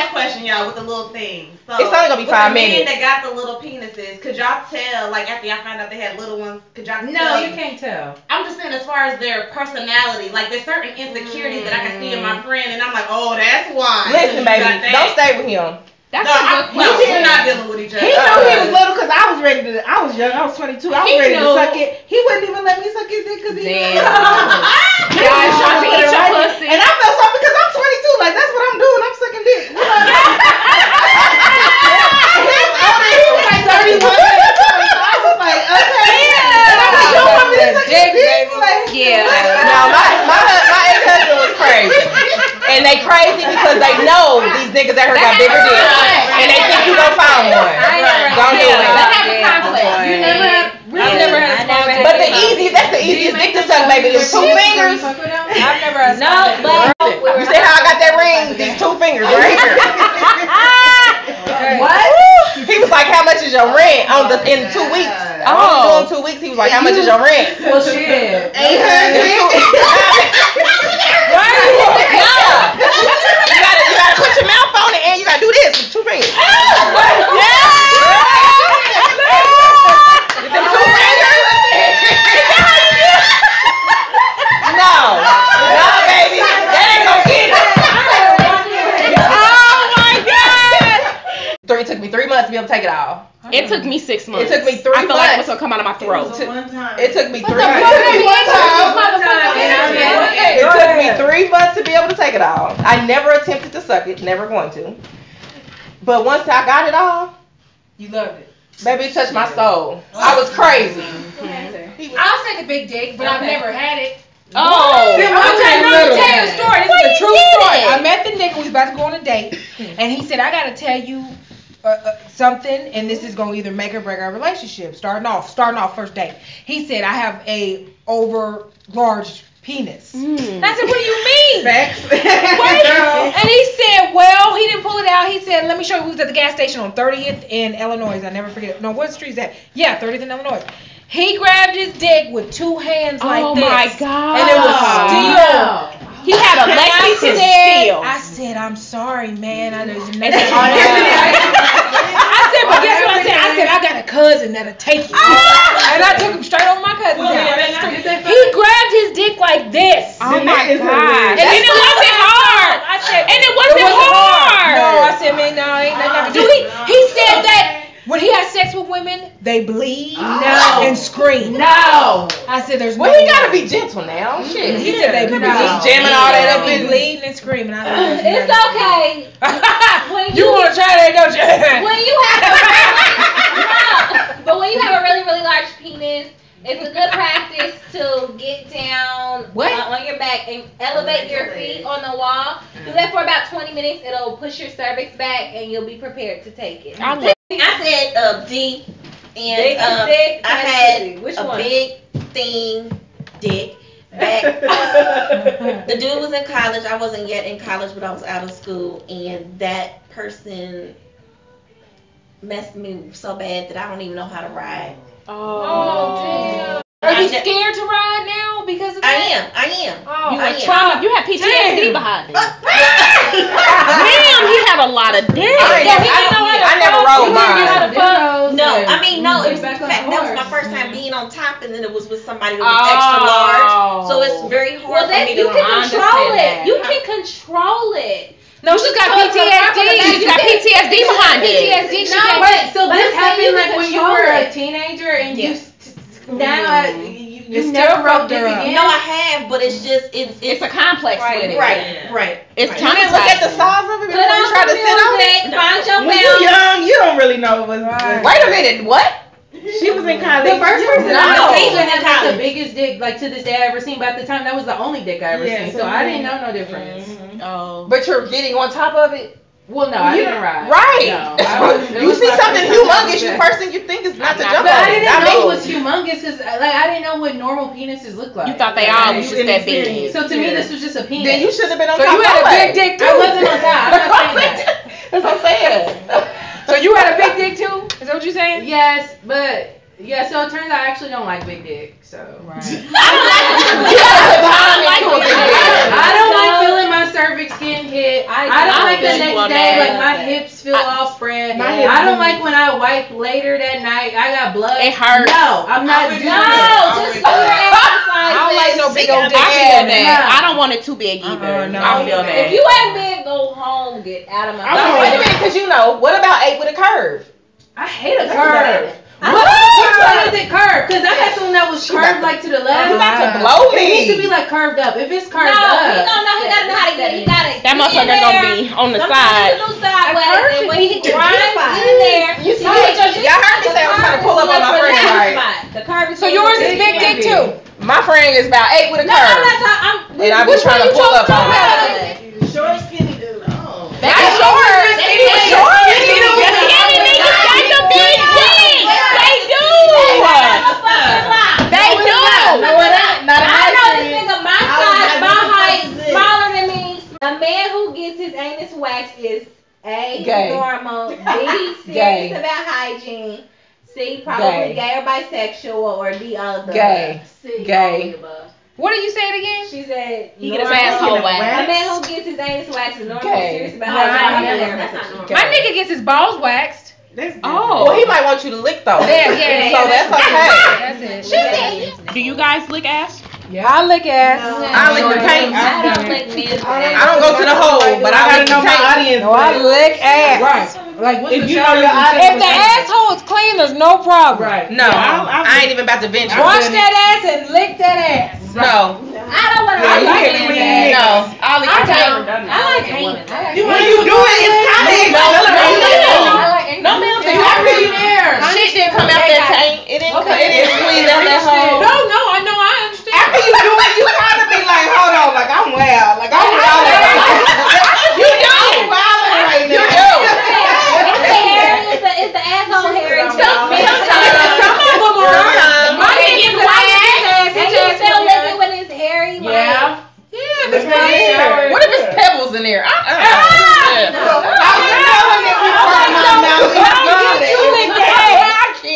I: last question, y'all, with the little things. So,
A: It's only gonna be
I: with
A: five
I: the men that got the little penises, could y'all tell, like after y'all found out they had little ones, could y'all
E: No,
I: tell?
E: you can't tell.
I: I'm just saying as far as their personality, like there's certain insecurities that I can see in my mm. friend, and I'm like, oh, that's why.
A: Listen, baby, don't stay with him.
C: that's
I: no,
C: a
I: I,
C: good
I: no,
C: question.
I: we're not dealing with each other.
G: He knew he was little because I was ready to. I was young. I was 22. I was
C: He
G: ready
C: knew.
G: to suck it. He wouldn't even let me suck his dick because he
C: Damn. Guys trying to eat your pussy.
G: And I felt something because I'm 22. Like that's what I'm doing. I'm sucking dick. You know? He's older. He was like 31. I was like, okay. And I'm like, you want me to suck your dick? Like,
C: Yeah.
A: Now my my hu- my ex husband was crazy, and they crazy because they know these niggas out here got bigger dicks, and they think you gonna find one. Don't do it.
C: have a conflict. You never had.
B: I've never had
D: I never had
A: But the easiest, that's the easiest dick to suck, baby. Is two fingers.
C: I've never had.
B: No, but
A: You see how I got that ring? These two fingers right here.
E: What?
A: He was like, "How much is your rent on the in two weeks?" I
C: Oh.
A: doing two weeks. He was like, "How much is your rent?"
E: Well, shit.
A: Eight hundred. Yeah. You gotta, you gotta put your mouth on it, and you gotta do this with two fingers. With them two fingers. No, no, baby, that ain't gonna get it.
C: Oh my god!
A: Three three months to be able to take it all.
C: It took me six months.
A: It took me three
C: I feel like it was gonna come out of my throat.
I: One time.
A: It took me three months. It took me three months to be able to take it all. I never attempted to suck it, never going to. But once I got it all,
E: You loved it.
A: baby, it touched my soul. I was mm-hmm. crazy.
J: I'll take a big dick, but I've never had it.
C: Oh.
E: Then
J: I'm
E: why
J: tell you
E: you
J: a story.
E: that?
J: This is a true story.
C: it?
J: I met the nigga. We
K: was about to go on a date, and he said, "I gotta tell you uh, uh, something, and this is gonna either make or break our relationship." Starting off, starting off first date, he said, "I have a over large penis." And I said, "What do you mean?"
G: Facts.
K: Wait. And he said, well, he didn't pull it out. He said, let me show you. We was at the gas station on 30th in Illinois. I never forget. No, what street is that? Yeah, 30th in Illinois. He grabbed his dick with two hands like
C: Oh
K: this.
C: my God.
K: And it was still.
C: He had a
K: And I
C: Lexington
K: said,
C: Steele.
K: I said, I'm sorry, man. I know it's nothing. I said, but guess what I said? I said, I got a cousin that'll take you. Ah! and I took him straight over my cousin's house. He grabbed his dick like this.
C: Oh my
G: is
C: god.
K: And
C: And
K: then
C: it wasn't hard.
K: I said,
C: And it wasn't hard.
K: No, I said, man, no, ain't nothing I do. He, he said that when he has sex with women, they bleed
G: No.
K: and scream.
G: No.
K: I said, there's
A: Well,
K: no
A: he gotta be gentle now. Shit.
K: He said they bleed.
A: Just jamming all that up
K: They bleeding and screaming. I said,
B: It's okay.
K: You
B: you
K: want to try that, don't you?
B: when you have a really, no, but when you have a really really large penis, it's a good practice to get down
K: What?
B: uh, on your back and elevate your feet on the wall. Do that for about 20 minutes. It'll push your cervix back, and you'll be prepared to take it.
C: I love
D: I said uh, D, and
B: Big
D: um,
B: dick,
D: I had.
B: Which
D: a
B: one?
D: big thing dick back. the dude was in college. I wasn't yet in college, but I was out of school, and that person messed me so bad that I don't even know how to ride.
K: Oh, damn. Are you scared to ride now because of
D: I am. I am.
K: Oh,
C: You
D: I am.
C: trauma. You had PTSD
K: Damn.
C: behind it. Uh, damn, he had a lot of dick.
A: I,
K: Yeah, he
A: I,
K: didn't know how to
A: I never rode
K: didn't know how
A: mine.
K: to.
D: No, I mean no. It was
J: Get back
D: fact, that was my first time being on top, and then it was with somebody that was oh. extra
C: Oh.
D: large. So it's very hard
B: Well,
D: for
B: that
D: me
B: you can control it.
C: that.
B: You can control it.
K: No, she's got
B: Control it from the front to the back.
K: PTSD.
C: She's got PTSD behind it.
K: PTSD. She
B: No,
K: got
E: Wait, so
B: But
E: this
B: I'm saying you
E: happened like when you were a teenager and you
D: Yes.
E: now uh, you,
K: You
E: you never
K: fucked
E: rode dick
K: her up.
E: again.
D: No, I have, but it's just it's
C: It's
D: it's
C: a complex
D: right,
C: with it.
D: right, right.
C: It's
A: You didn't look at the size of it
B: Put
A: before you
B: on
A: tried
B: some
A: to sit on it.
B: music. Find your
G: When you
B: balance.
G: young, you don't really know what's
K: Right.
A: Wait a minute, what?
G: She was in college.
E: The first person
A: No.
E: I know
D: He was in
E: had like the biggest dick like to this day I ever seen, but at the time that was the only dick I ever
G: Yeah,
E: seen,
G: so
E: so I didn't know no difference. Mm-hmm.
C: Oh.
A: But you're getting on top of it?
E: Well, no, I
A: You-
E: didn't ride.
A: Right.
E: No, I was-
A: you see
E: my
A: something humongous,
E: the
A: first thing you think is not to
C: Not
A: jump
E: But
A: on
E: I
A: it.
E: didn't
A: Not
E: know
A: me.
E: it was humongous because uh, like I didn't know what normal penises look like.
C: You thought they all was
G: you
C: just that big.
E: So to me, this was just a penis.
A: Then you should have been on
K: So
A: top
K: you had a big dick too.
E: I wasn't on top. I'm not saying that.
A: That's what I'm saying.
K: So you had a big dick too? Is that what you're saying?
E: Yes, but yeah. So it turns out I actually don't like big dick. So
A: You gotta put
C: like
A: into big
E: I,
A: dick.
E: I don't like feeling my cervix getting hit. I,
B: I
E: don't
C: I
E: like the next
C: on
E: day,
C: that.
E: like my hips feel all spread.
G: My hips
E: I don't
G: do.
E: like when I wipe later that night. I got blood.
C: It hurts.
E: No, I'm not doing
B: No,
E: it.
B: No, just do your exercise.
K: I don't like no big old
C: I
K: dick.
C: feel that. I don't want it too big uh-uh, either.
K: Uh-uh, no.
C: I feel that.
B: If you ain't big, go home. Get out of my.
A: No, wait a minute, because you know, what about eight with a curve?
E: I hate a curve.
A: What?
E: Which one is it curved? Because I had someone that was curved like to the left.
A: You about to blow
E: It needs to be like curved up. If it's
B: No,
E: curved
B: he
E: up.
B: don't know. He gotta know how to get it. He gotta.
C: That
B: get in
C: motherfucker gonna be on the
B: Sometimes
C: side.
B: he do sideways, and when he
A: Beautiful.
B: grinds, get in there.
A: You see,
B: Right.
A: y'all heard me say I was trying to pull up on my friend, right?
B: The curve is
K: So yours is big dick too.
A: My friend is about eight with a
B: No, I'm
A: curve.
B: not talking. I'm.
A: And I be
B: which
A: trying to pull up on
B: about?
A: Not short.
C: Skinny
A: Short.
C: Skinny niggas got the big dick. They do. They do.
G: No, it ain't. Not in
B: I know this nigga my size, my height, smaller than me. A man who gets his anus waxed is A,
A: Gay.
B: normal, B, serious
A: Gay.
B: about hygiene, C, probably
A: Gay.
B: gay or bisexual, or D, all of the
A: Gay.
B: above.
A: Gay.
K: What did you say it again?
B: She said,
C: He get his
B: normal-
C: asshole
B: A man who gets his anus waxed is normal,
A: Gay.
B: serious about
E: Right,
B: hygiene.
E: yeah,
B: Gay or
E: that's not
A: normal.
K: My nigga gets his balls waxed.
G: That's
C: Oh.
A: Well, he might want you to lick though.
K: Yeah, yeah,
A: So
K: yeah,
A: that's okay.
K: That's it.
C: Do you guys lick ass?
K: Yeah, I lick ass.
A: I lick the paint.
B: I don't lick men.
A: I don't go to the hole, but I
G: I
A: lick
G: gotta
A: the
G: know my
A: paint.
G: audience.
K: No, I lick ass.
E: Right. Like
G: If
E: the
G: you know your audience-
K: If the asshole is clean, there's no problem.
E: Right.
A: No,
G: I- I-
A: I ain't even about to venture.
K: Wash that ass and lick that ass.
A: No,
B: I don't want to.
G: Yeah,
B: I like
G: hear me
B: men.
G: when you
A: no. I'll lick
K: I
A: the paint.
K: don't. I like paint. Like
G: You, when you do it, it's kind of
A: No, no, no, no.
K: I like
A: No, ma'am.
K: Yeah,
A: You
K: I
A: have
K: really
A: to.
K: there.
A: Shit didn't come out that paint. It didn't.
E: Okay.
A: It didn't squeeze out that hole.
K: No, no, I know, I understand.
G: After you do it, you kind of be like, hold on, like I'm well, like I'm well.
A: If it's not in
E: Yeah.
A: there? What if it's pebbles in there? Uh-uh.
K: Ah!
A: Yeah. Ah, ah.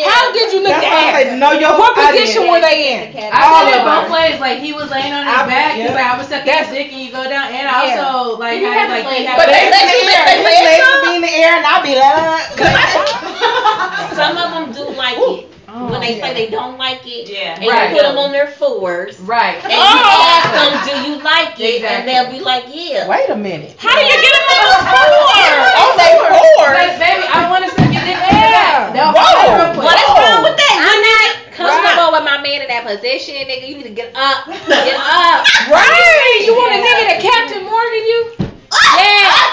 K: How did you lick
G: That's
K: the
G: why I
K: ass?
G: say know your
K: What position were they in?
E: I
G: All
E: did it both
G: them.
E: ways. Like he was laying on his back. He's
G: yeah.
E: like I was sucking his dick and you go down. And I
K: Yeah.
E: also like had like
B: to
E: he
B: lay-
E: had
A: But they
G: They
A: let you
G: in
A: lick
G: there,
A: their
G: his
A: legs
G: legs be in the air, and I'll be like,
D: Some of them do like it. Oh. when they say they don't like it,
I: Yeah.
D: and
E: Right.
D: you put them on their fours,
E: right.
D: and you oh! ask them, "Do you like it?" and they'll be like, "Yeah."
A: Wait a minute.
C: How do you get them on the floor?
A: On they board.
E: Like, baby, I want to suck your dick.
K: Yeah.
E: They'll
A: Whoa.
E: play real quick.
D: What is wrong with that?
B: I'm not comfortable
K: Right.
B: with my man in that position, nigga. You need to get up, get up.
K: Right. You want a nigga to Captain Morgan you?
B: Yeah.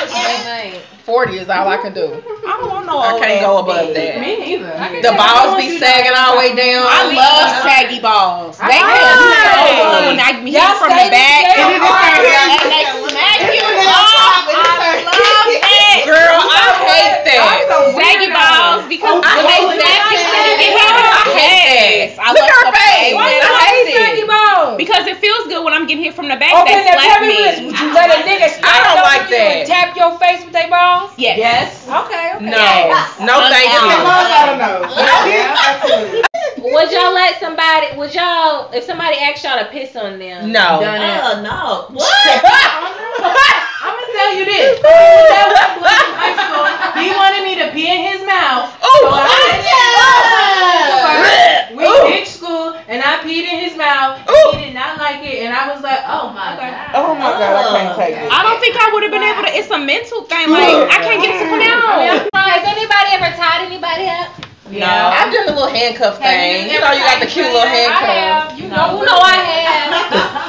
A: I'll take that.
B: Right.
A: 40 is all I can do.
C: I don't want no
A: I
C: old
A: can't go above
C: dick.
A: that.
E: Me neither.
A: The balls be sagging all the way down.
C: I love saggy balls. They
E: I
C: feel so good when I hit
K: Y'all
C: from the back.
K: together.
C: And they smack you off. I love it. Girl, I hate that. Saggy balls because
A: I hate
C: smack you
A: that.
C: when you get hit, I hate that.
A: Look at her face.
C: Face.
A: Why you
C: I
A: like
C: hate
K: saggy
C: it.
K: balls?
C: Because it feels good when I'm getting hit from the back.
K: Okay,
C: they
K: now
C: slap
K: tell me this. Would you let a nigga stand
A: I don't
K: over
A: like
K: you
A: that.
K: and tap your face with their balls?
C: Yes.
E: Yes.
K: Okay, okay.
A: No. No, thank you.
G: I don't know. Absolutely.
B: Would y'all let somebody? Would y'all? If somebody asked y'all to piss on them?
A: No.
E: Done it.
D: Oh no! What?
E: I'm gonna tell you this. I was that one boy in high school. He wanted me to pee in his mouth.
A: Oh,
E: So I oh, we
A: Ooh.
E: ditched school and I peed in his mouth.
A: Ooh.
E: He did not like it, and I was like, oh my god.
A: Oh my god, I can't oh. take it.
C: I don't think I would have been able to. It's a mental thing. Like I can't get it to come out.
B: Has anybody ever tied anybody up?
A: No. I've done the little handcuff thing. You, know, you got the cute little
K: I
A: handcuffs.
K: have. You know,
B: You know I have.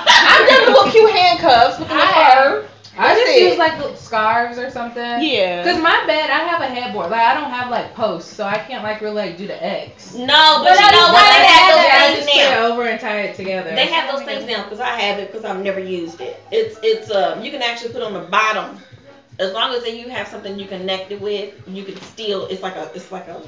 A: I've done the little cute handcuffs with the little fur.
E: I just use like scarves or something.
C: Yeah.
E: Cause my bed, I have a headboard. Like I don't have like posts, so I can't like really like do the X.
D: No, but
B: But
D: you
B: I
D: know what? They have
B: have
D: those things
E: just put it
D: now.
E: over and tie it together.
D: They have those things now because I have it because I've never used it. It's it's um you can actually put on the bottom. As long as you have something you connected with, you can still. It's like a. It's like a.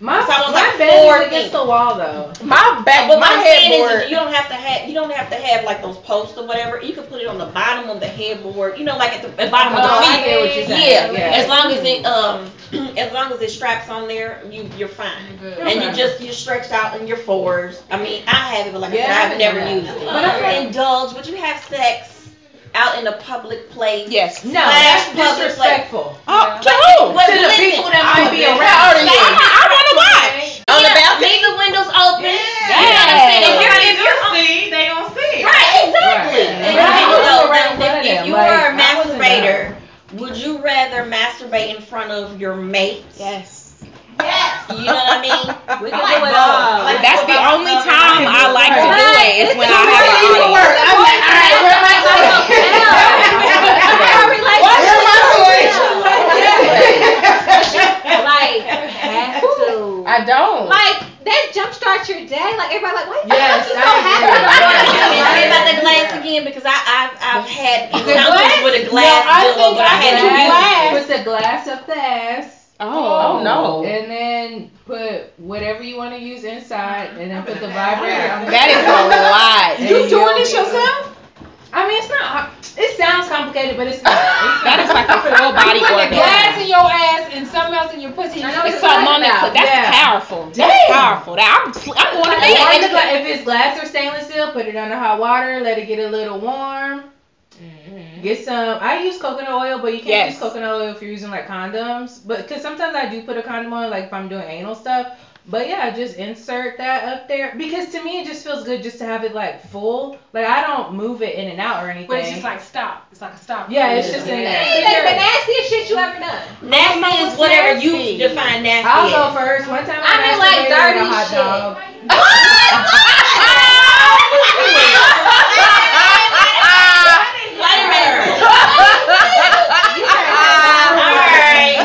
E: my
D: It's
E: my
D: like
E: bed is against the wall though.
A: My back,
D: But
A: my
D: what I'm saying is,
A: headboard.
D: you don't have to have. You don't have to have like those posts or whatever. You can put it on the bottom of the headboard. You know, like at the, at the bottom of
E: Oh,
D: the
E: I
D: feet.
E: get what you're saying.
D: Yeah, as long as it um, as long as it straps on there, you you're fine. And you just you're stretched out in your fours. I mean, I have it, but like
E: Yeah, I
D: I said, I've never
E: done
D: used it.
E: But I'm-
D: indulge. Would you have sex out in a public place?
C: Yes.
E: No, that's
D: public place.
E: disrespectful.
C: Oh, to
D: But-
C: who?
D: but
E: To the people that
A: I'm
E: might be around.
A: proud of you.
C: I want to watch.
A: On the balcony?
D: Leave the windows open.
I: Yeah.
D: You know what I'm saying? If you're,
I: If
D: if you're
I: you see, they gonna see.
D: Right, exactly.
E: Right.
D: And
E: Right.
D: you know,
E: Right in
D: if, if you
E: like,
D: were a
E: I wasn't
D: masturbator, would you rather masturbate in front of your mate?
C: Yes.
D: You know what I mean? We can
B: Like
D: do it all.
B: both.
C: That's the only time I like to do it is when I have an audience.
G: I'm like, all right, where my
B: Like, have to.
A: I don't.
B: Like, that jumpstart your day. Like, everybody like, why
E: Yes,
B: you so
E: I
B: happy?
E: agree.
D: Can I say about the glass again? Because I, I've, I've had encounters with a glass no,
E: I
D: dildo,
E: think
D: but I
E: I
D: had to
E: can
D: use
E: the glass up the ass.
A: Oh, oh, no.
E: And then put whatever you want to use inside, and then put the vibrator. on the
C: That is a lot.
K: You
E: you'll
K: doing this yourself?
E: I mean, it's not. It sounds complicated, but it's not. It's
C: That
E: not.
C: like a full body
K: Put the glass in your ass and something else in your pussy.
E: I know
C: It's
E: what
C: something
E: you're
C: on the
E: talking
C: clip. That's
E: about.
C: powerful. That's
K: Damn.
C: powerful. That I'm, I'm going to
E: And
C: bed.
E: if, the gla- if it's glass or stainless steel, put it under hot water, let it get a little warm. Mm-hmm. Get some. I use coconut oil, but you can't
C: Yes.
E: use coconut oil if you're using like condoms. But because sometimes I do put a condom on, like if I'm doing anal stuff. But yeah, just insert that up there because to me it just feels good just to have it like full. Like I don't move it in and out or anything.
K: But it's just like stop. It's like a stop.
E: yeah, it's just in there.
B: That's the nastiest shit you ever done.
D: Nasty is whatever you define nasty
E: I'll go first. One time I,
B: I mean, like, dirty
E: a hot
B: shit.
E: dog.
D: Wait a minute. Alright.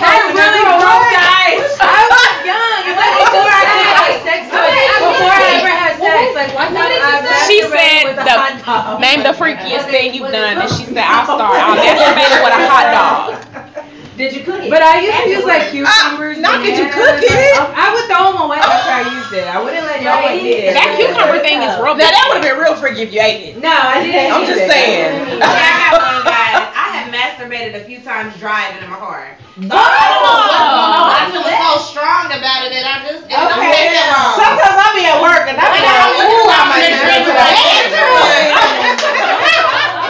E: I really broke the ice. I was young. It's like before I did like sex with Before I ever had sex. Like one time I
C: She said the-
E: hot dog.
C: Name the freakiest thing you've done, and she said, "I'll start. I'll masturbate with a hot dog."
F: Did you cook it?
E: But I used to use like cucumbers.
A: Ah, not that you cook it.
E: I would throw them away after I used it. I wouldn't let y'all eat it.
C: That cucumber thing is real
A: Now that would have been real freaky if you ate it.
B: No, I didn't.
A: I'm just saying.
I: I got one, um, guys. I have masturbated a few times driving in my car.
G: Oh!
I: I feel so strong about it that I just I'm
G: Okay.
I: wrong.
G: Sometimes I be at work and I be like, ooh, I might drink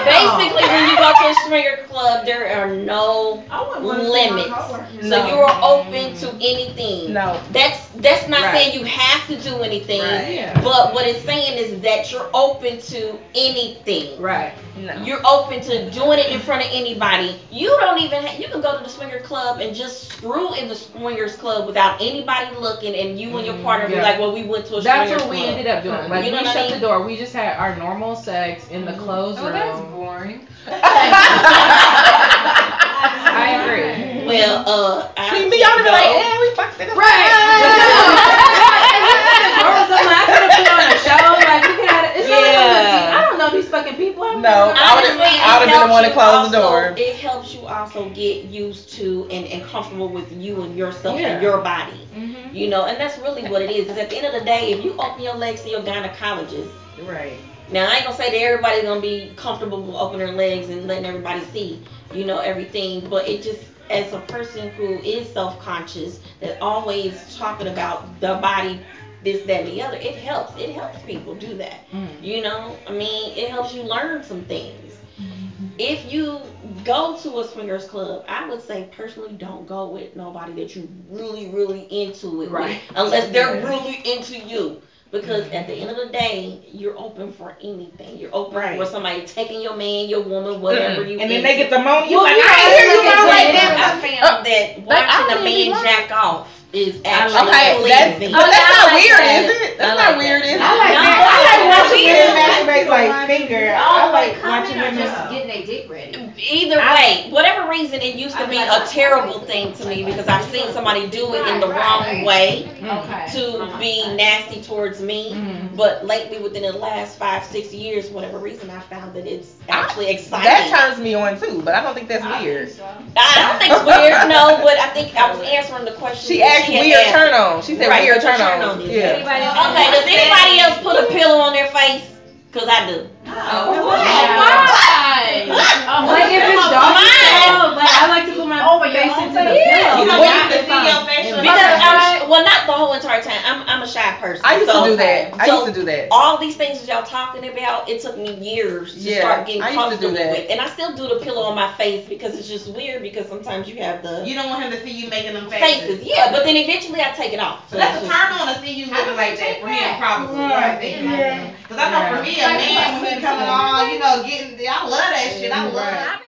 D: Basically, when you go to a swinger club, there are no limits. So you are open to anything.
A: No.
D: That's that's not
A: Right.
D: saying you have to do anything.
A: Right. Yeah.
D: But what it's saying is that you're open to anything.
B: Right.
A: No.
D: You're open to doing it in front of anybody. You don't even ha- you can go to the swinger club and just screw in the swingers club without anybody looking, and you and your mm-hmm. partner be
E: Yeah.
D: like, "Well, we went to a
E: That's
D: swingers
E: what we ended up doing. Like
D: You know
E: we
D: what I
E: shut the door. We just had our normal sex in the mm-hmm. closed
J: Oh, that's
E: room.
J: Boring.
E: I agree.
D: Well, uh, I
A: See me, y'all be
D: go-
A: like, yeah, we fucked it up.
E: Right. something, I could have put on a show. Like we could have. It's
D: Yeah.
E: yeah. I don't know these fucking people. I'm
A: No, I would have.
D: Honestly,
A: I would have
D: it
A: been the one to
D: helps
A: close the
D: also-
A: door.
D: It helps you also get used to and, and comfortable with you and yourself
E: Yeah.
D: and your body.
E: Mhm.
D: You know, and that's really what it is. Is at the end of the day, if you open your legs to your gynecologist,
A: Right.
D: Now I ain't gonna say that everybody's gonna be comfortable with opening their legs and letting everybody see, you know, everything. But it just as a person who is self conscious, that always talking about the body, this, that, and the other, it helps. It helps people do that.
E: Mm.
D: You know, I mean, it helps you learn some things. If you go to a swingers club, I would say personally don't go with nobody that you really, really into it
E: Right.
D: with, unless they're really into you. Because at the end of the day, you're open for anything. You're open
A: Right.
D: for somebody taking your man, your woman, whatever you.
G: And then they get the moan. You
D: Well,
G: like, I hear you
D: look at
G: moan like
D: that.
G: that.
D: I found oh, that watching a man
A: lying.
D: jack off is actually
A: Okay, that's,
D: pleasing.
A: but that's not
D: like
A: weird,
D: that.
A: is it? That's
D: I
A: not weird,
D: that.
A: is it?
G: I like
D: No,
G: that.
D: I
G: I like
D: like
G: watching
D: weird.
G: men masturbate like finger. I like watching them.
J: Just getting their dick ready.
D: Either way, whatever reason, it used to be a terrible thing to me because I've seen somebody do it in the wrong way
J: Okay.
D: to be nasty towards me.
E: Mhm.
D: But lately, within the last five, six years, whatever reason, I found that it's actually exciting.
A: That turns me on too, but I don't think that's weird.
D: I don't think it's weird, no, but I think I was answering the question.
A: She
D: that
A: asked
D: had
A: weird turn on. She said
D: Right,
A: weird
D: what's your
A: turn
D: turn
A: on.
D: on?
A: Yeah.
B: Anybody?
D: Okay, does anybody else put a pillow on their face? Cause I do.
B: Like if it's doggy
D: Mine.
B: style, like I like to put my oh, face into the pillow.
I: You don't
A: What
I: have to see your facial
D: Because I'm, well, not the whole entire time. I'm, I'm a shy person.
A: I used
D: so
A: to do that. I
D: so
A: used to do that.
D: All these things that y'all talking about, it took me years to
A: Yeah,
D: start getting
A: I used to do
D: comfortable
A: that.
D: with. And I still do the pillow on my face because it's just weird because sometimes you have the
I: You don't want him to see you making them faces.
D: faces. Yeah, but then eventually I take it off.
I: So that's a turn on to see you looking like that for him, probably. Right. Because I know for me, a man when he coming on, you know, getting, I love that shit. I love.